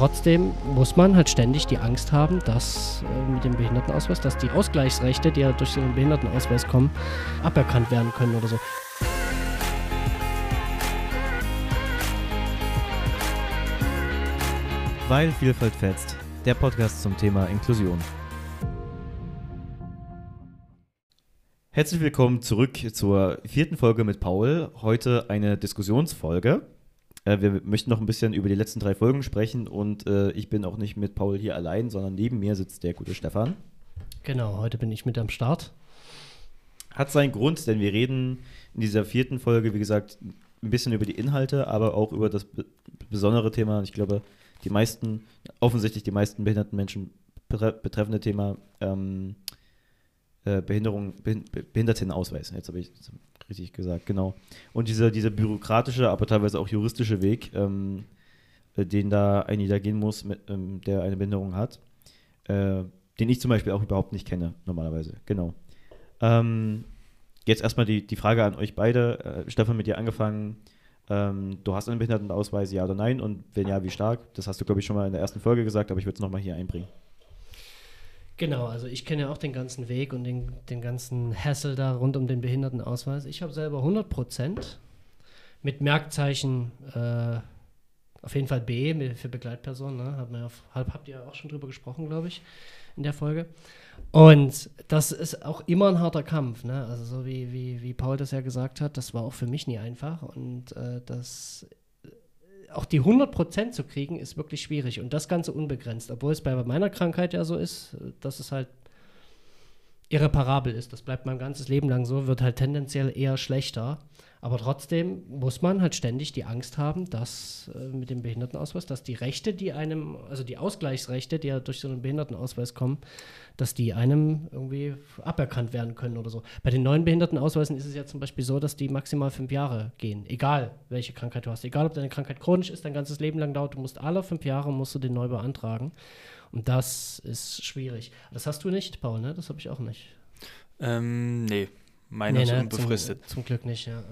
trotzdem muss man halt ständig die Angst haben, dass äh, mit dem Behindertenausweis, dass die Ausgleichsrechte, die ja durch einen Behindertenausweis kommen, aberkannt werden können oder so. Weil Vielfalt fetzt. Der Podcast zum Thema Inklusion. Herzlich willkommen zurück zur vierten Folge mit Paul. Heute eine Diskussionsfolge. Äh, wir möchten noch ein bisschen über die letzten drei Folgen sprechen und äh, ich bin auch nicht mit Paul hier allein, sondern neben mir sitzt der gute Stefan. Genau, heute bin ich mit am Start. Hat seinen Grund, denn wir reden in dieser vierten Folge, wie gesagt, ein bisschen über die Inhalte, aber auch über das besondere Thema. Ich glaube, die meisten, offensichtlich die meisten behinderten Menschen betreffende Thema ähm, äh, Behinderung, Behindertenausweis. Jetzt habe ich richtig gesagt, genau. Und dieser, dieser bürokratische, aber teilweise auch juristische Weg, ähm, äh, den da ein jeder gehen muss, mit, ähm, der eine Behinderung hat, äh, den ich zum Beispiel auch überhaupt nicht kenne, normalerweise. Genau. Ähm, jetzt erstmal die, die Frage an euch beide. Äh, Stefan, mit dir angefangen. Ähm, du hast einen Behindertenausweis, ja oder nein? Und wenn ja, wie stark? Das hast du, glaube ich, schon mal in der ersten Folge gesagt, aber ich würde es nochmal hier einbringen. Genau, also ich kenne ja auch den ganzen Weg und den, den ganzen Hassel da rund um den Behindertenausweis. Ich habe selber 100 Prozent mit Merkzeichen äh, auf jeden Fall B für Begleitpersonen. Ne? Hab ja, habt ihr auch schon drüber gesprochen, glaube ich, in der Folge. Und das ist auch immer ein harter Kampf. Ne? Also so wie, wie, wie Paul das ja gesagt hat, das war auch für mich nie einfach. Und äh, das auch die 100% zu kriegen, ist wirklich schwierig. Und das Ganze unbegrenzt. Obwohl es bei meiner Krankheit ja so ist, dass es halt irreparabel ist. Das bleibt mein ganzes Leben lang so, wird halt tendenziell eher schlechter. Aber trotzdem muss man halt ständig die Angst haben, dass äh, mit dem Behindertenausweis, dass die Rechte, die einem, also die Ausgleichsrechte, die ja durch so einen Behindertenausweis kommen, dass die einem irgendwie aberkannt werden können oder so. Bei den neuen Behindertenausweisen ist es ja zum Beispiel so, dass die maximal fünf Jahre gehen, egal welche Krankheit du hast. Egal, ob deine Krankheit chronisch ist, dein ganzes Leben lang dauert, du musst alle fünf Jahre musst du den neu beantragen. Und das ist schwierig. Das hast du nicht, Paul, ne? Das habe ich auch nicht. Ähm, nee, meine nee, ist ne, unbefristet. Zum, zum, Glück nicht, ja.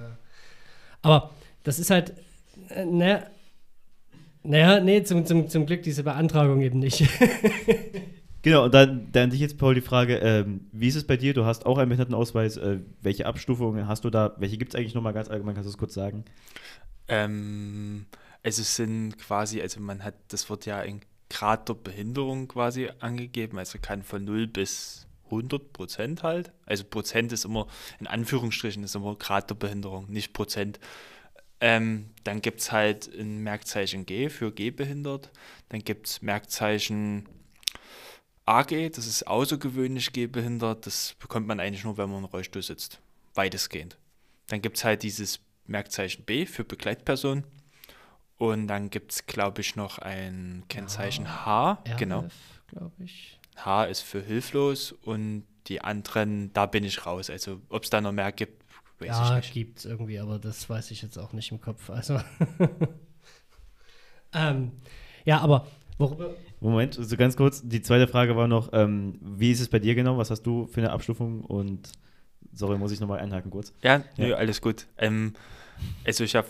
Aber das ist halt, äh, ne, naja, nee, zum, zum, zum Glück diese Beantragung eben nicht. genau, und dann, dann dich jetzt, Paul, die Frage, ähm, wie ist es bei dir? Du hast auch einen Behindertenausweis. Äh, welche Abstufungen hast du da? Welche gibt es eigentlich nochmal ganz allgemein? Kannst du das kurz sagen? Ähm, also es sind quasi, also man hat, das wird ja in Grad der Behinderung quasi angegeben, also kann von 0 bis 100 Prozent halt. Also Prozent ist immer, in Anführungsstrichen, ist immer Grad der Behinderung, nicht Prozent. Ähm, dann gibt es halt ein Merkzeichen G für Gehbehindert. Dann gibt es Merkzeichen AG, das ist außergewöhnlich gehbehindert. Das bekommt man eigentlich nur, wenn man im Rollstuhl sitzt. Weitestgehend. Dann gibt es halt dieses Merkzeichen B für Begleitperson. Und dann gibt es, glaube ich, noch ein Kennzeichen ja, H. RF, genau. glaube ich. H ist für hilflos und die anderen, da bin ich raus. Also ob es da noch mehr gibt, weiß ja, ich nicht. Ja, gibt es irgendwie, aber das weiß ich jetzt auch nicht im Kopf. Also ähm, ja, aber worüber... Moment, so also ganz kurz, die zweite Frage war noch, ähm, wie ist es bei dir genau? Was hast du für eine Abstufung? Und sorry, muss ich nochmal einhaken kurz? Ja, ja. Nö, alles gut. Ähm, also ich habe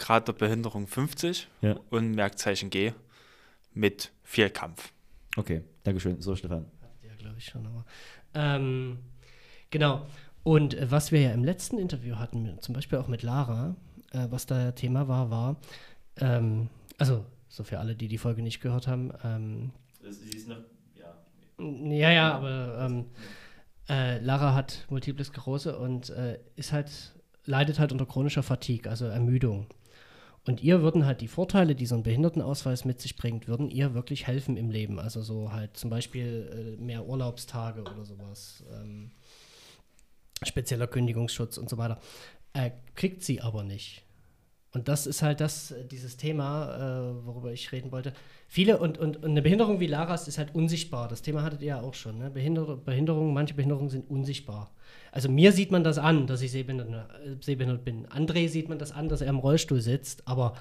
gerade der Behinderung 50 ja. und Merkzeichen G mit viel Kampf. Okay, Dankeschön. So, Stefan. Ja, glaube ich schon. Aber, ähm, genau. Und äh, was wir ja im letzten Interview hatten, zum Beispiel auch mit Lara, äh, was da Thema war, war, ähm, also so für alle, die die Folge nicht gehört haben. Ähm, Sie ist noch, ja. Ja, ja, aber ähm, äh, Lara hat Multiple Sklerose und äh, ist halt, leidet halt unter chronischer Fatigue, also Ermüdung. Und ihr würden halt die Vorteile, die so ein Behindertenausweis mit sich bringt, würden ihr wirklich helfen im Leben. Also so halt zum Beispiel äh, mehr Urlaubstage oder sowas, ähm, spezieller Kündigungsschutz und so weiter. Äh, kriegt sie aber nicht. Und das ist halt das, äh, dieses Thema, äh, worüber ich reden wollte. Viele und, und, und, eine Behinderung wie Laras ist halt unsichtbar. Das Thema hattet ihr ja auch schon. Ne? Behinder Behinderungen, manche Behinderungen sind unsichtbar. Also mir sieht man das an, dass ich sehbehindert, äh, sehbehindert bin. André sieht man das an, dass er im Rollstuhl sitzt, aber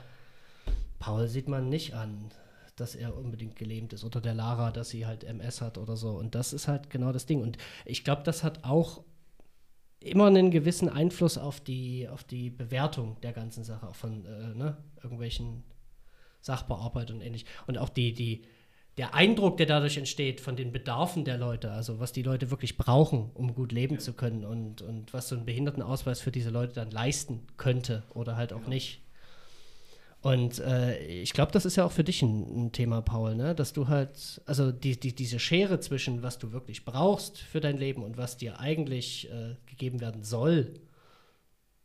Paul sieht man nicht an, dass er unbedingt gelähmt ist. Oder der Lara, dass sie halt MS hat oder so. Und das ist halt genau das Ding. Und ich glaube, das hat auch immer einen gewissen Einfluss auf die, auf die Bewertung der ganzen Sache, von äh, ne, irgendwelchen Sachbearbeiter und ähnlich. Und auch die, die, der Eindruck, der dadurch entsteht von den Bedarfen der Leute, also was die Leute wirklich brauchen, um gut leben zu können und, und was so ein Behindertenausweis für diese Leute dann leisten könnte oder halt auch nicht. Und äh, ich glaube, das ist ja auch für dich ein, ein, Thema, Paul, ne? dass du halt, also die, die, diese Schere zwischen, was du wirklich brauchst für dein Leben und was dir eigentlich äh, gegeben werden soll,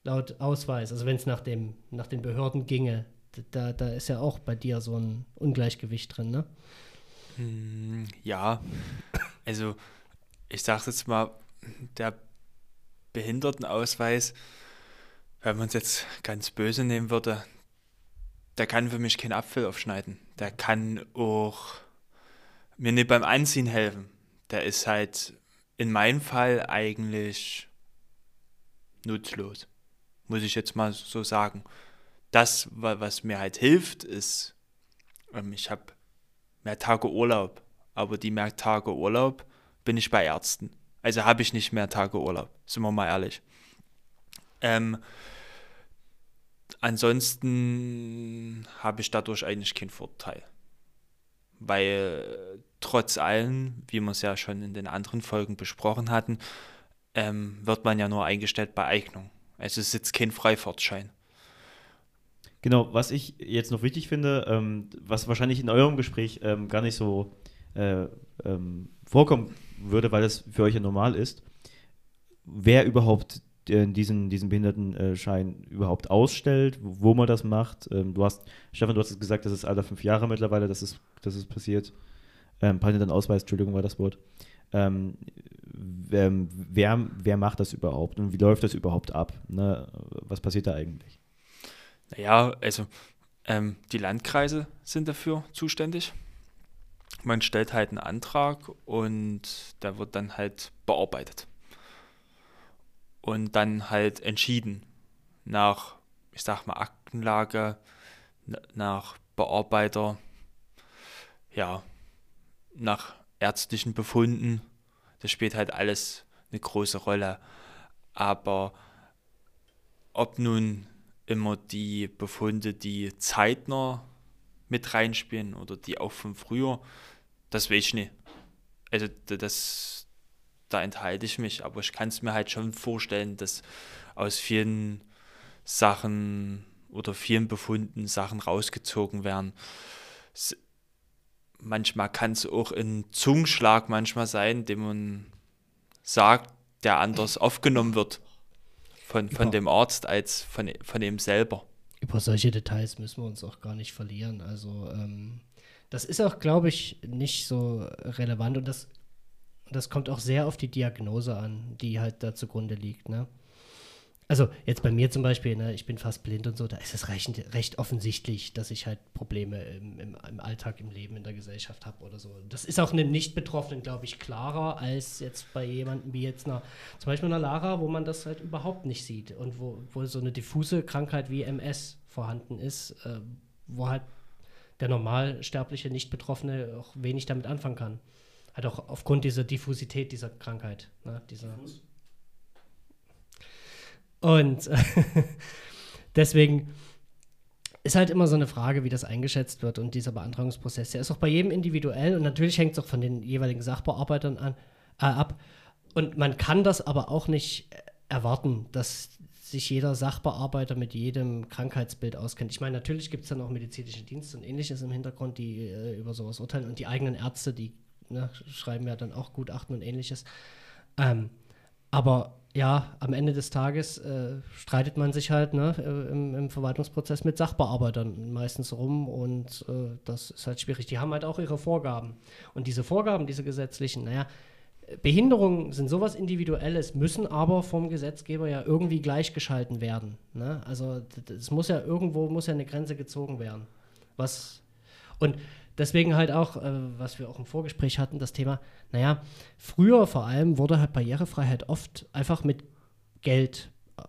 laut Ausweis, also wenn es nach, nach den Behörden ginge, da, da ist ja auch bei dir so ein Ungleichgewicht drin, ne? Hm, ja, also ich sage jetzt mal, der Behindertenausweis, wenn man es jetzt ganz böse nehmen würde, der kann für mich keinen Apfel aufschneiden. Der kann auch mir nicht beim Anziehen helfen. Der ist halt in meinem Fall eigentlich nutzlos. Muss ich jetzt mal so sagen. Das, was mir halt hilft, ist, ähm, ich habe mehr Tage Urlaub. Aber die mehr Tage Urlaub bin ich bei Ärzten. Also habe ich nicht mehr Tage Urlaub, sind wir mal ehrlich. Ähm, ansonsten habe ich dadurch eigentlich keinen Vorteil. Weil trotz allem, wie wir es ja schon in den anderen Folgen besprochen hatten, ähm, wird man ja nur eingestellt bei Eignung. Also es ist jetzt kein Freifahrtschein. Genau, was ich jetzt noch wichtig finde, ähm, was wahrscheinlich in eurem Gespräch ähm, gar nicht so äh, ähm, vorkommen würde, weil das für euch ja normal ist, wer überhaupt diesen, diesen Behindertenschein überhaupt ausstellt, wo man das macht. Ähm, du hast, Stefan, du hast gesagt, das ist alle fünf Jahre mittlerweile, dass es, dass es passiert. Ähm, Behindertenausweis, Entschuldigung, war das Wort. Ähm, wer, wer, wer, macht das überhaupt und wie läuft das überhaupt ab? Ne? Was passiert da eigentlich? Naja, also ähm, die Landkreise sind dafür zuständig. Man stellt halt einen Antrag und der wird dann halt bearbeitet. Und dann halt entschieden nach, ich sag mal, Aktenlage, nach Bearbeiter, ja, nach ärztlichen Befunden. Das spielt halt alles eine große Rolle. Aber ob nun immer die Befunde, die zeitnah mit reinspielen oder die auch von früher, das weiß ich nicht. Also das, da enthalte ich mich, aber ich kann es mir halt schon vorstellen, dass aus vielen Sachen oder vielen Befunden Sachen rausgezogen werden. manchmal kann es auch ein Zungenschlag manchmal sein, den man sagt, der anders aufgenommen wird von, von dem Arzt als von, von ihm selber. Über solche Details müssen wir uns auch gar nicht verlieren. Also ähm, das ist auch, glaube ich, nicht so relevant und das, das kommt auch sehr auf die Diagnose an, die halt da zugrunde liegt. Ne? Also jetzt bei mir zum Beispiel, ne, ich bin fast blind und so, da ist es recht, recht offensichtlich, dass ich halt Probleme im, im, im Alltag, im Leben, in der Gesellschaft habe oder so. Das ist auch einem Nicht-Betroffenen, glaube ich, klarer als jetzt bei jemandem wie jetzt einer, zum Beispiel einer Lara, wo man das halt überhaupt nicht sieht und wo, wo so eine diffuse Krankheit wie MS vorhanden ist, äh, wo halt der normalsterbliche Nicht-Betroffene auch wenig damit anfangen kann. Halt auch aufgrund dieser Diffusität dieser Krankheit. Ne, dieser, Diffus? Und deswegen ist halt immer so eine Frage, wie das eingeschätzt wird und dieser Beantragungsprozess. Der ist auch bei jedem individuell und natürlich hängt es auch von den jeweiligen Sachbearbeitern an, äh, ab. Und man kann das aber auch nicht erwarten, dass sich jeder Sachbearbeiter mit jedem Krankheitsbild auskennt. Ich meine, natürlich gibt es dann auch medizinische Dienste und ähnliches im Hintergrund, die äh, über sowas urteilen und die eigenen Ärzte, die ne, schreiben ja dann auch Gutachten und ähnliches. Ähm, aber ja, am Ende des Tages äh, streitet man sich halt ne, äh, im, im, Verwaltungsprozess mit Sachbearbeitern meistens rum und äh, das ist halt schwierig. Die haben halt auch ihre Vorgaben. Und diese Vorgaben, diese gesetzlichen, naja, Behinderungen sind sowas Individuelles, müssen aber vom Gesetzgeber ja irgendwie gleichgeschalten werden. Ne? Also es muss ja irgendwo muss ja eine Grenze gezogen werden. Was und deswegen halt auch, äh, was wir auch im Vorgespräch hatten, das Thema, naja, früher vor allem wurde halt Barrierefreiheit oft einfach mit Geld äh,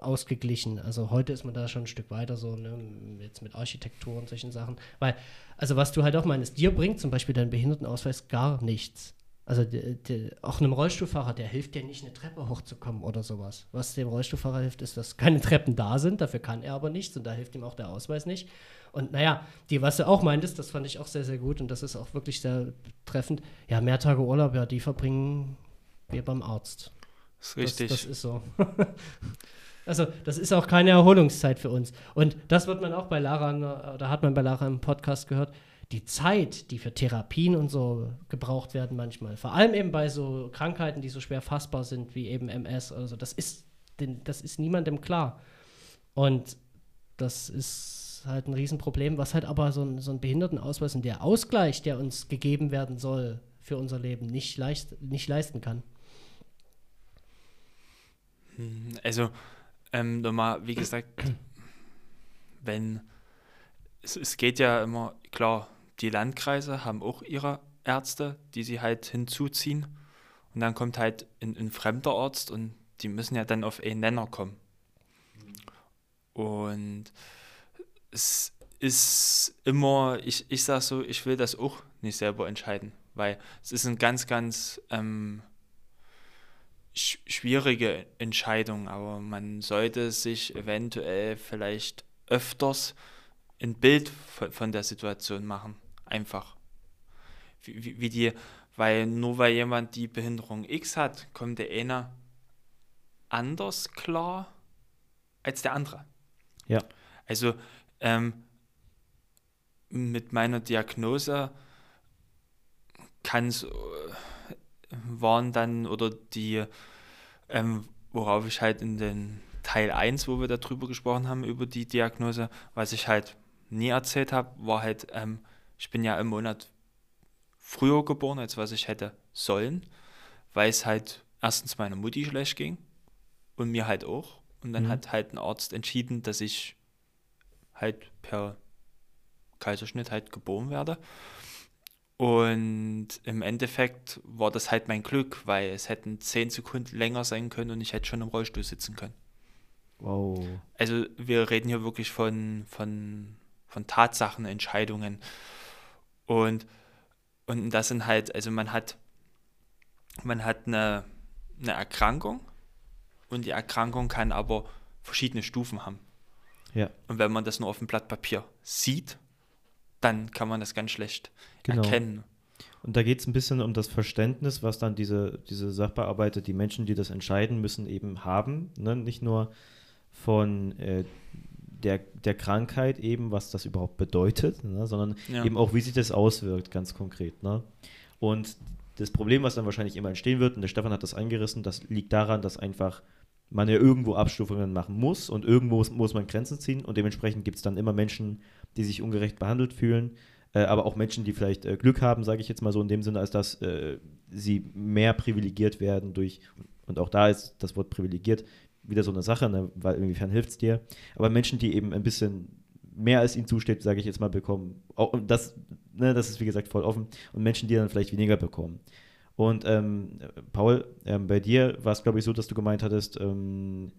ausgeglichen. Also heute ist man da schon ein Stück weiter, so ne, jetzt mit Architektur und solchen Sachen. Weil, also was du halt auch meinst, dir bringt zum Beispiel dein Behindertenausweis gar nichts. Also die, die, auch einem Rollstuhlfahrer, der hilft dir nicht, eine Treppe hochzukommen oder sowas. Was dem Rollstuhlfahrer hilft, ist, dass keine Treppen da sind. Dafür kann er aber nichts und da hilft ihm auch der Ausweis nicht. Und naja, die, was du auch meintest, das fand ich auch sehr, sehr gut und das ist auch wirklich sehr treffend. Ja, mehr Tage Urlaub, ja, die verbringen wir beim Arzt. Das ist richtig. Das, das ist so. also, das ist auch keine Erholungszeit für uns. Und das wird man auch bei Lara, oder hat man bei Lara im Podcast gehört die Zeit, die für Therapien und so gebraucht werden manchmal, vor allem eben bei so Krankheiten, die so schwer fassbar sind, wie eben MS oder so, das ist, das ist niemandem klar. Und das ist halt ein Riesenproblem, was halt aber so ein, so ein Behindertenausweis und der Ausgleich, der uns gegeben werden soll für unser Leben, nicht, leicht, nicht leisten kann. Hm, also, ähm, nochmal, wie gesagt, wenn es, es geht ja immer, klar, die Landkreise haben auch ihre Ärzte, die sie halt hinzuziehen. Und dann kommt halt ein, ein fremder Arzt und die müssen ja dann auf einen Nenner kommen. Und es ist immer, ich, ich sage so, ich will das auch nicht selber entscheiden, weil es ist eine ganz, ganz ähm, sch schwierige Entscheidung, aber man sollte sich eventuell vielleicht öfters ein Bild von, von der Situation machen einfach. Wie, wie, die, weil nur weil jemand die Behinderung X hat, kommt der eine anders klar als der andere. Ja. Also ähm, mit meiner Diagnose kann es äh, waren dann oder die, ähm, worauf ich halt in den Teil 1, wo wir darüber gesprochen haben, über die Diagnose, was ich halt nie erzählt habe, war halt, ähm, ich bin ja im Monat früher geboren, als was ich hätte sollen, weil es halt erstens meiner Mutti schlecht ging und mir halt auch. Und dann mhm. hat halt ein Arzt entschieden, dass ich halt per Kaiserschnitt halt geboren werde. Und im Endeffekt war das halt mein Glück, weil es hätten zehn Sekunden länger sein können und ich hätte schon im Rollstuhl sitzen können. Wow. Also wir reden hier wirklich von, von, von Tatsachen, Entscheidungen. Und, und das sind halt, also man hat, man hat eine, eine Erkrankung und die Erkrankung kann aber verschiedene Stufen haben. Ja. Und wenn man das nur auf dem Blatt Papier sieht, dann kann man das ganz schlecht genau. erkennen. Und da geht es ein bisschen um das Verständnis, was dann diese, diese Sachbearbeiter, die Menschen, die das entscheiden müssen, eben haben. Ne? Nicht nur von äh, der, der Krankheit eben, was das überhaupt bedeutet, ne? sondern ja. eben auch, wie sich das auswirkt, ganz konkret. Ne? Und das Problem, was dann wahrscheinlich immer entstehen wird, und der Stefan hat das eingerissen, das liegt daran, dass einfach man ja irgendwo Abstufungen machen muss und irgendwo muss, muss man Grenzen ziehen und dementsprechend gibt es dann immer Menschen, die sich ungerecht behandelt fühlen, äh, aber auch Menschen, die vielleicht äh, Glück haben, sage ich jetzt mal so in dem Sinne, als dass äh, sie mehr privilegiert werden durch, und auch da ist das Wort privilegiert wieder so eine Sache, ne? weil inwiefern hilft es dir. Aber Menschen, die eben ein bisschen mehr als ihnen zusteht, sage ich jetzt mal, bekommen, auch, das, ne, das ist wie gesagt voll offen, und Menschen, die dann vielleicht weniger bekommen. Und ähm, Paul, ähm, bei dir war es, glaube ich, so, dass du gemeint hattest, ähm,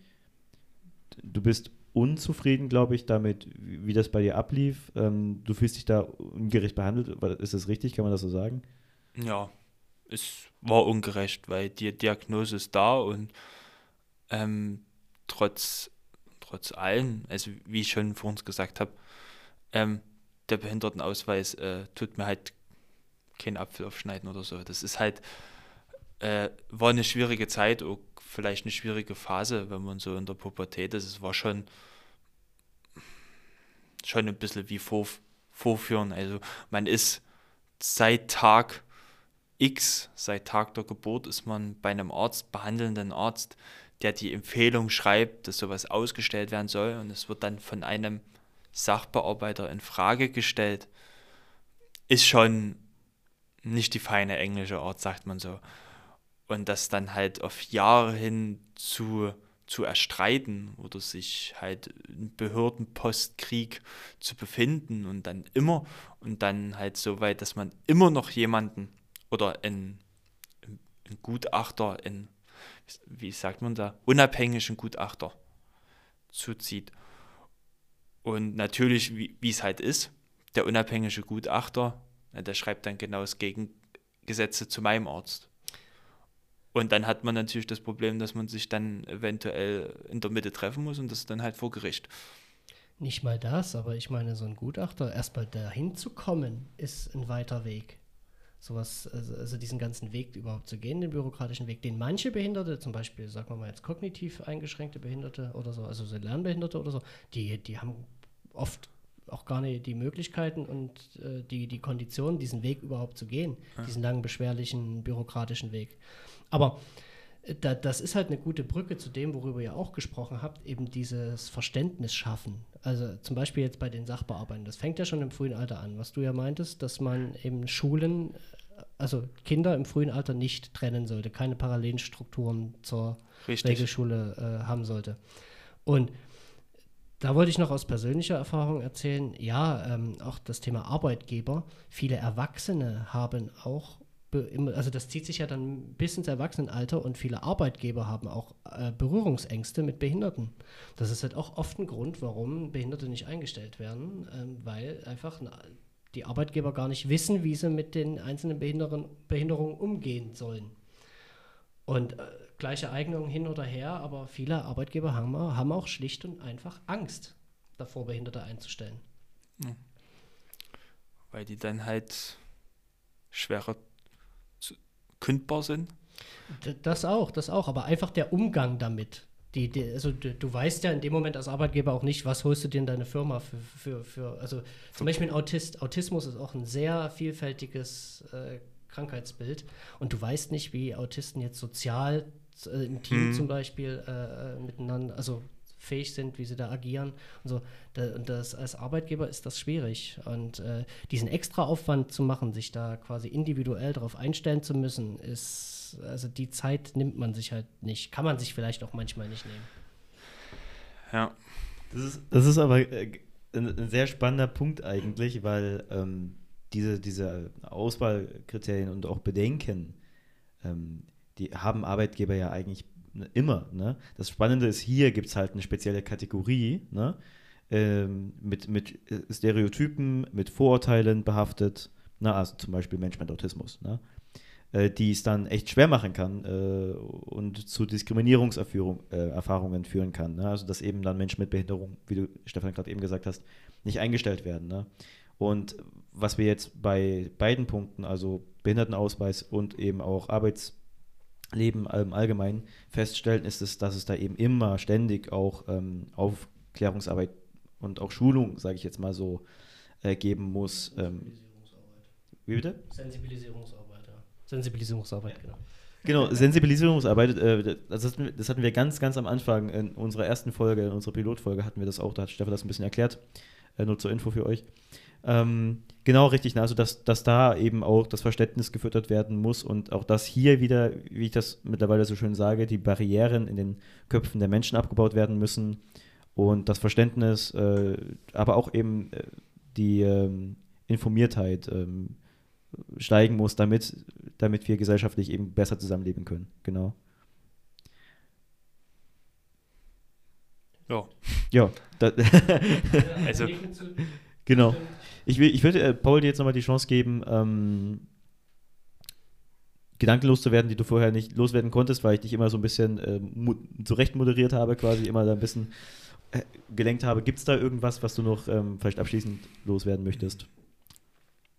du bist unzufrieden, glaube ich, damit, wie, wie, das bei dir ablief. Ähm, du fühlst dich da ungerecht behandelt. Ist das richtig? Kann man das so sagen? Ja, es war ungerecht, weil die Diagnose ist da und ähm, trotz, trotz allem, also wie ich schon vor uns gesagt habe, ähm, der Behindertenausweis äh, tut mir halt keinen Apfel aufschneiden oder so. Das ist halt, äh, war eine schwierige Zeit, auch vielleicht eine schwierige Phase, wenn man so in der Pubertät ist. Es war schon, schon ein bisschen wie vor, Vorführen. Also man ist seit Tag X, seit Tag der Geburt, ist man bei einem Arzt, behandelnden Arzt, der die Empfehlung schreibt, dass sowas ausgestellt werden soll und es wird dann von einem Sachbearbeiter in Frage gestellt, ist schon nicht die feine englische Art, sagt man so. Und das dann halt auf Jahre hin zu, zu erstreiten oder sich halt im Behördenpostkrieg zu befinden und dann immer und dann halt so weit, dass man immer noch jemanden oder ein, ein Gutachter, ein wie sagt man da, unabhängigen Gutachter zuzieht. Und natürlich, wie es halt ist, der unabhängige Gutachter, der schreibt dann genau das Gegen, Gesetze zu meinem Arzt. Und dann hat man natürlich das Problem, dass man sich dann eventuell in der Mitte treffen muss und das dann halt vor Gericht. Nicht mal das, aber ich meine, so ein Gutachter, erstmal dahin zu kommen, ist ein weiter Weg. Sowas, also, also diesen ganzen Weg überhaupt zu gehen, den bürokratischen Weg, den manche Behinderte, zum Beispiel, sagen wir mal jetzt kognitiv eingeschränkte Behinderte oder so, also so Lernbehinderte oder so, die, die haben oft auch gar nicht die Möglichkeiten und äh, die, die Konditionen, diesen Weg überhaupt zu gehen, ja. diesen langen, beschwerlichen, bürokratischen Weg. Aber da, das ist halt eine gute Brücke zu dem, worüber ihr auch gesprochen habt, eben dieses Verständnis schaffen. Also zum Beispiel jetzt bei den Sachbearbeitern, das fängt ja schon im frühen Alter an, was du ja meintest, dass man eben Schulen, äh, also Kinder im frühen Alter nicht trennen sollte, keine parallelen Strukturen zur Richtig. Regelschule äh, haben sollte. Und da wollte ich noch aus persönlicher Erfahrung erzählen, ja, ähm, auch das Thema Arbeitgeber. Viele Erwachsene haben auch also das zieht sich ja dann bis ins Erwachsenenalter und viele Arbeitgeber haben auch äh, Berührungsängste mit Behinderten. Das ist halt auch oft ein Grund, warum Behinderte nicht eingestellt werden, ähm, weil einfach na, die Arbeitgeber gar nicht wissen, wie sie mit den einzelnen Behinderungen umgehen sollen. Und äh, gleiche Eignung hin oder her, aber viele Arbeitgeber haben, haben auch schlicht und einfach Angst davor, Behinderte einzustellen. Ja. Weil die dann halt schwerer kündbar sind? Das auch, das auch, aber einfach der Umgang damit. Die, die, also du, du, weißt ja in dem Moment als Arbeitgeber auch nicht, was holst du dir in deine Firma für, für, für also zum Beispiel ein Autist. Autismus ist auch ein sehr vielfältiges äh, Krankheitsbild und du weißt nicht, wie Autisten jetzt sozial äh, im Team mhm. zum Beispiel äh, äh miteinander, also fähig sind, wie sie da agieren und so. Da, und das, als Arbeitgeber ist das schwierig. Und äh, diesen extra Aufwand zu machen, sich da quasi individuell darauf einstellen zu müssen, ist, also die Zeit nimmt man sich halt nicht. Kann man sich vielleicht auch manchmal nicht nehmen. Ja. Das ist, das ist aber äh, ein, ein, sehr spannender Punkt eigentlich, weil ähm, diese, diese Auswahlkriterien und auch Bedenken, ähm, die haben Arbeitgeber ja eigentlich immer. Ne? Das Spannende ist, hier gibt es halt eine spezielle Kategorie, ne? Ähm, mit, mit Stereotypen, mit Vorurteilen behaftet, ne? also zum Beispiel Mensch mit Autismus, ne? Äh, die es dann echt schwer machen kann äh, und zu Diskriminierungserfahrungen äh, führen kann. Ne? Also dass eben dann Menschen mit Behinderung, wie du Stefan gerade eben gesagt hast, nicht eingestellt werden. Ne? Und was wir jetzt bei beiden Punkten, also Behindertenausweis und eben auch Arbeits Leben im Allgemeinen feststellen, ist es, dass es da eben immer ständig auch ähm, Aufklärungsarbeit und auch Schulung, sage ich jetzt mal so, äh, geben muss. Ähm, wie bitte? Sensibilisierungsarbeit, ja. Sensibilisierungsarbeit, genau. Genau, Sensibilisierungsarbeit, äh, das, hatten wir, das, hatten wir, ganz, ganz am Anfang in unserer ersten Folge, in unserer Pilotfolge hatten wir das auch, da hat Stefan das ein bisschen erklärt, äh, nur zur Info für euch. Ähm, genau richtig, ne? also dass, dass da eben auch das Verständnis gefüttert werden muss und auch dass hier wieder, wie ich das mittlerweile so schön sage, die Barrieren in den Köpfen der Menschen abgebaut werden müssen und das Verständnis, äh, aber auch eben äh, die ähm, Informiertheit ähm, steigen muss, damit, damit wir gesellschaftlich eben besser zusammenleben können. Genau. Ja. Ja. also, genau. Ich, will, ich würde äh, Paul dir jetzt nochmal die Chance geben, ähm, Gedanken loszuwerden, die du vorher nicht loswerden konntest, weil ich dich immer so ein bisschen äh, zurecht moderiert habe, quasi immer da ein bisschen äh, gelenkt habe. Gibt es da irgendwas, was du noch ähm, vielleicht abschließend loswerden möchtest?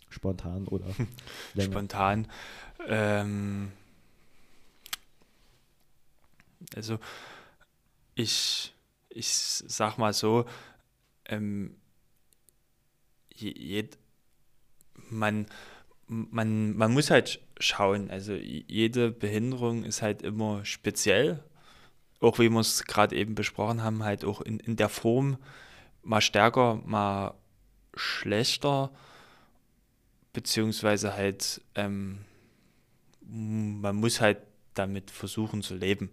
Spontan oder länger? Spontan. Ähm, also ich, ich sag mal so, ähm, je, man, man, man muss halt schauen. Also jede Behinderung ist halt immer speziell. Auch wie wir es gerade eben besprochen haben, halt auch in, in der Form mal stärker, mal schlechter, beziehungsweise halt ähm, man muss halt damit versuchen zu leben.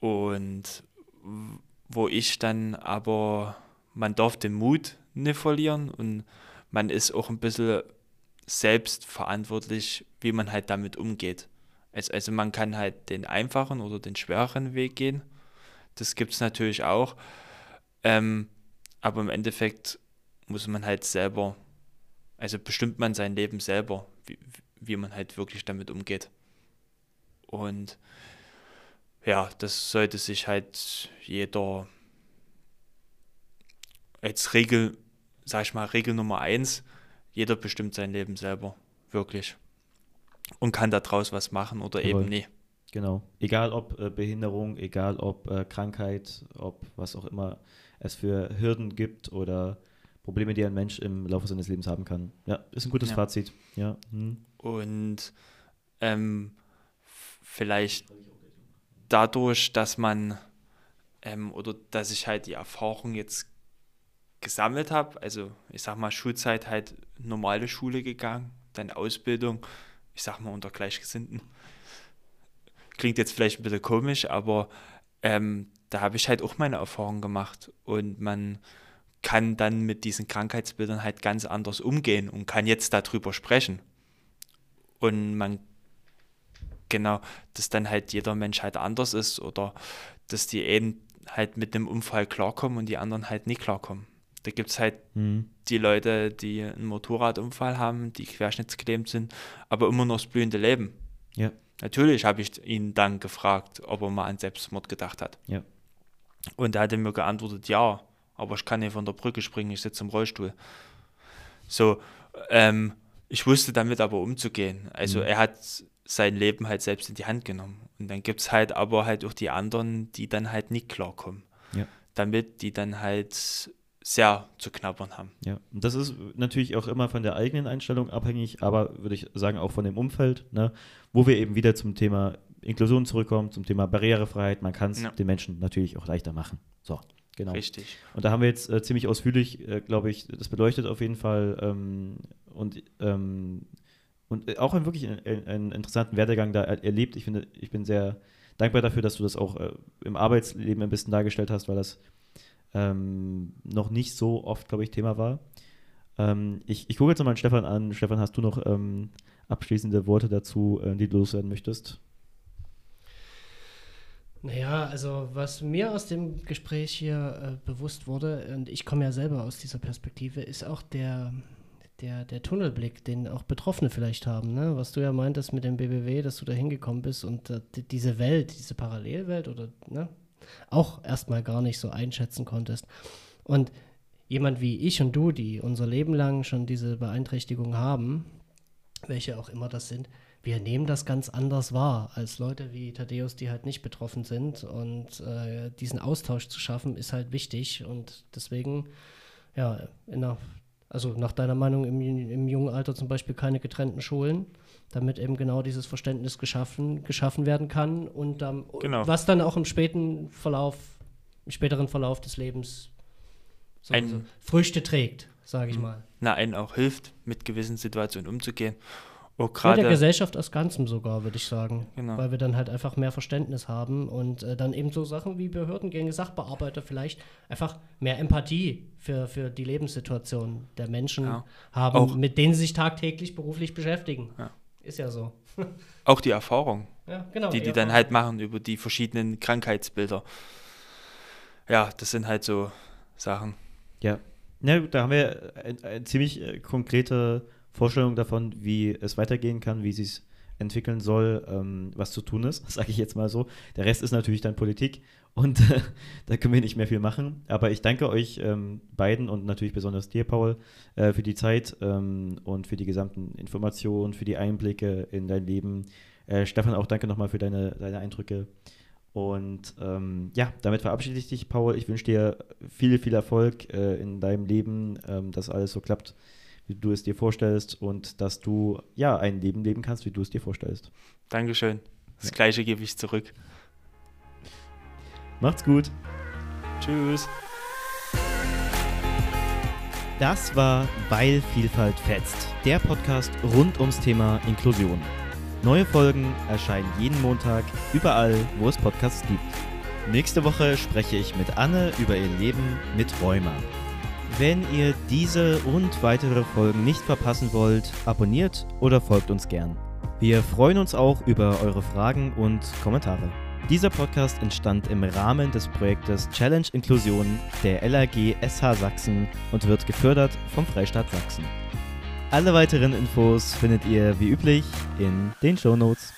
Und wo ich dann aber, man darf den Mut nicht verlieren und man ist auch ein bisschen selbst verantwortlich, wie man halt damit umgeht. Also, also man kann halt den einfachen oder den schwereren Weg gehen. Das gibt es natürlich auch. Ähm, aber im Endeffekt muss man halt selber Also bestimmt man sein Leben selber, wie, wie man halt wirklich damit umgeht. Und ja, das sollte sich halt jeder als Regel, sag ich mal, Regel Nummer eins, jeder bestimmt sein Leben selber, wirklich. Und kann daraus was machen oder Jawohl. eben nie. Genau. Egal ob äh, Behinderung, egal ob äh, Krankheit, ob was auch immer es für Hürden gibt oder Probleme, die ein Mensch im Laufe seines Lebens haben kann. Ja, ist ein gutes Ja. Fazit. Ja. Hm. Und ähm, vielleicht dadurch, dass man ähm, oder dass ich halt die Erfahrung jetzt gesammelt habe, also ich sag mal Schulzeit halt normale Schule gegangen, dann Ausbildung, ich sag mal unter Gleichgesinnten. Klingt jetzt vielleicht ein bisschen komisch, aber ähm, da habe ich halt auch meine Erfahrungen gemacht und man kann dann mit diesen Krankheitsbildern halt ganz anders umgehen und kann jetzt darüber sprechen. Und man, genau, dass dann halt jeder Mensch halt anders ist oder dass die einen halt mit dem Unfall klarkommen und die anderen halt nicht klarkommen. Da gibt es halt Hm. die Leute, die einen Motorradunfall haben, die querschnittsgelähmt sind, aber immer noch das blühende Leben. Ja. Natürlich habe ich ihn dann gefragt, ob er mal an Selbstmord gedacht hat. Ja. Und er hatte mir geantwortet, ja, aber ich kann nicht von der Brücke springen, ich sitze im Rollstuhl. So, ähm, ich wusste damit aber umzugehen. Also Mhm. er hat sein Leben halt selbst in die Hand genommen. Und dann gibt es halt aber halt auch die anderen, die dann halt nicht klarkommen. Ja. Damit die dann halt sehr zu knabbern haben. Ja, und das ist natürlich auch immer von der eigenen Einstellung abhängig, aber würde ich sagen auch von dem Umfeld, ne, wo wir eben wieder zum Thema Inklusion zurückkommen, zum Thema Barrierefreiheit. Man kann es Ja. den Menschen natürlich auch leichter machen. So, genau. Richtig. Und da haben wir jetzt äh, ziemlich ausführlich, äh, glaube ich, das beleuchtet auf jeden Fall ähm, und, ähm, und äh, auch einen wirklich einen, einen interessanten Werdegang da er erlebt. Ich finde, ich bin sehr dankbar dafür, dass du das auch äh, im Arbeitsleben ein bisschen dargestellt hast, weil das ähm, noch nicht so oft, glaube ich, Thema war. Ähm, ich ich gucke jetzt nochmal Stefan an. Stefan, hast du noch ähm, abschließende Worte dazu, äh, die du loswerden möchtest? Naja, also was mir aus dem Gespräch hier äh, bewusst wurde, und ich komme ja selber aus dieser Perspektive, ist auch der, der, der Tunnelblick, den auch Betroffene vielleicht haben. Ne? Was du ja meintest mit dem BBW, dass du da hingekommen bist und äh, die- diese Welt, diese Parallelwelt oder ne, auch erstmal gar nicht so einschätzen konntest. Und jemand wie ich und du, die unser Leben lang schon diese Beeinträchtigung haben, welche auch immer das sind, wir nehmen das ganz anders wahr als Leute wie Thaddeus, die halt nicht betroffen sind. Und äh, diesen Austausch zu schaffen, ist halt wichtig. Und deswegen, ja, in der, also nach deiner Meinung im, im jungen Alter zum Beispiel keine getrennten Schulen, damit eben genau dieses Verständnis geschaffen, geschaffen werden kann und ähm, Genau. was dann auch im späten Verlauf, im späteren Verlauf des Lebens so, Ein- so Früchte trägt, sage ich Mhm. mal. Na, einen auch hilft, mit gewissen Situationen umzugehen. Auch Mit der gerade, Gesellschaft als Ganzem sogar, würde ich sagen. Genau. Weil wir dann halt einfach mehr Verständnis haben und äh, dann eben so Sachen wie Behördengänge, Sachbearbeiter vielleicht einfach mehr Empathie für, für die Lebenssituation der Menschen Ja. haben, Auch- mit denen sie sich tagtäglich beruflich beschäftigen. Ja. Ist ja so. auch die Erfahrung, Ja, genau. die die ja, dann halt machen über die verschiedenen Krankheitsbilder. Ja, das sind halt so Sachen. Ja. Na gut, da haben wir eine, eine ziemlich äh, konkrete Vorstellung davon, wie es weitergehen kann, wie es sich entwickeln soll, ähm, was zu tun ist, sage ich jetzt mal so. Der Rest ist natürlich dann Politik und äh, da können wir nicht mehr viel machen. Aber ich danke euch ähm, beiden und natürlich besonders dir, Paul, äh, für die Zeit ähm, und für die gesamten Informationen, für die Einblicke in dein Leben. Äh, Stefan, auch danke nochmal für deine, deine Eindrücke. Und ähm, ja, damit verabschiede ich dich, Paul. Ich wünsche dir viel, viel Erfolg äh, in deinem Leben, ähm, dass alles so klappt, wie du es dir vorstellst und dass du ja ein Leben leben kannst, wie du es dir vorstellst. Dankeschön. Das Ja. gleiche gebe ich zurück. Macht's gut. Tschüss. Das war Weil Vielfalt fetzt, der Podcast rund ums Thema Inklusion. Neue Folgen erscheinen jeden Montag überall, wo es Podcasts gibt. Nächste Woche spreche ich mit Anne über ihr Leben mit Rheuma. Wenn ihr diese und weitere Folgen nicht verpassen wollt, abonniert oder folgt uns gern. Wir freuen uns auch über eure Fragen und Kommentare. Dieser Podcast entstand im Rahmen des Projektes Challenge Inklusion der LAG SH Sachsen und wird gefördert vom Freistaat Sachsen. Alle weiteren Infos findet ihr wie üblich in den Shownotes.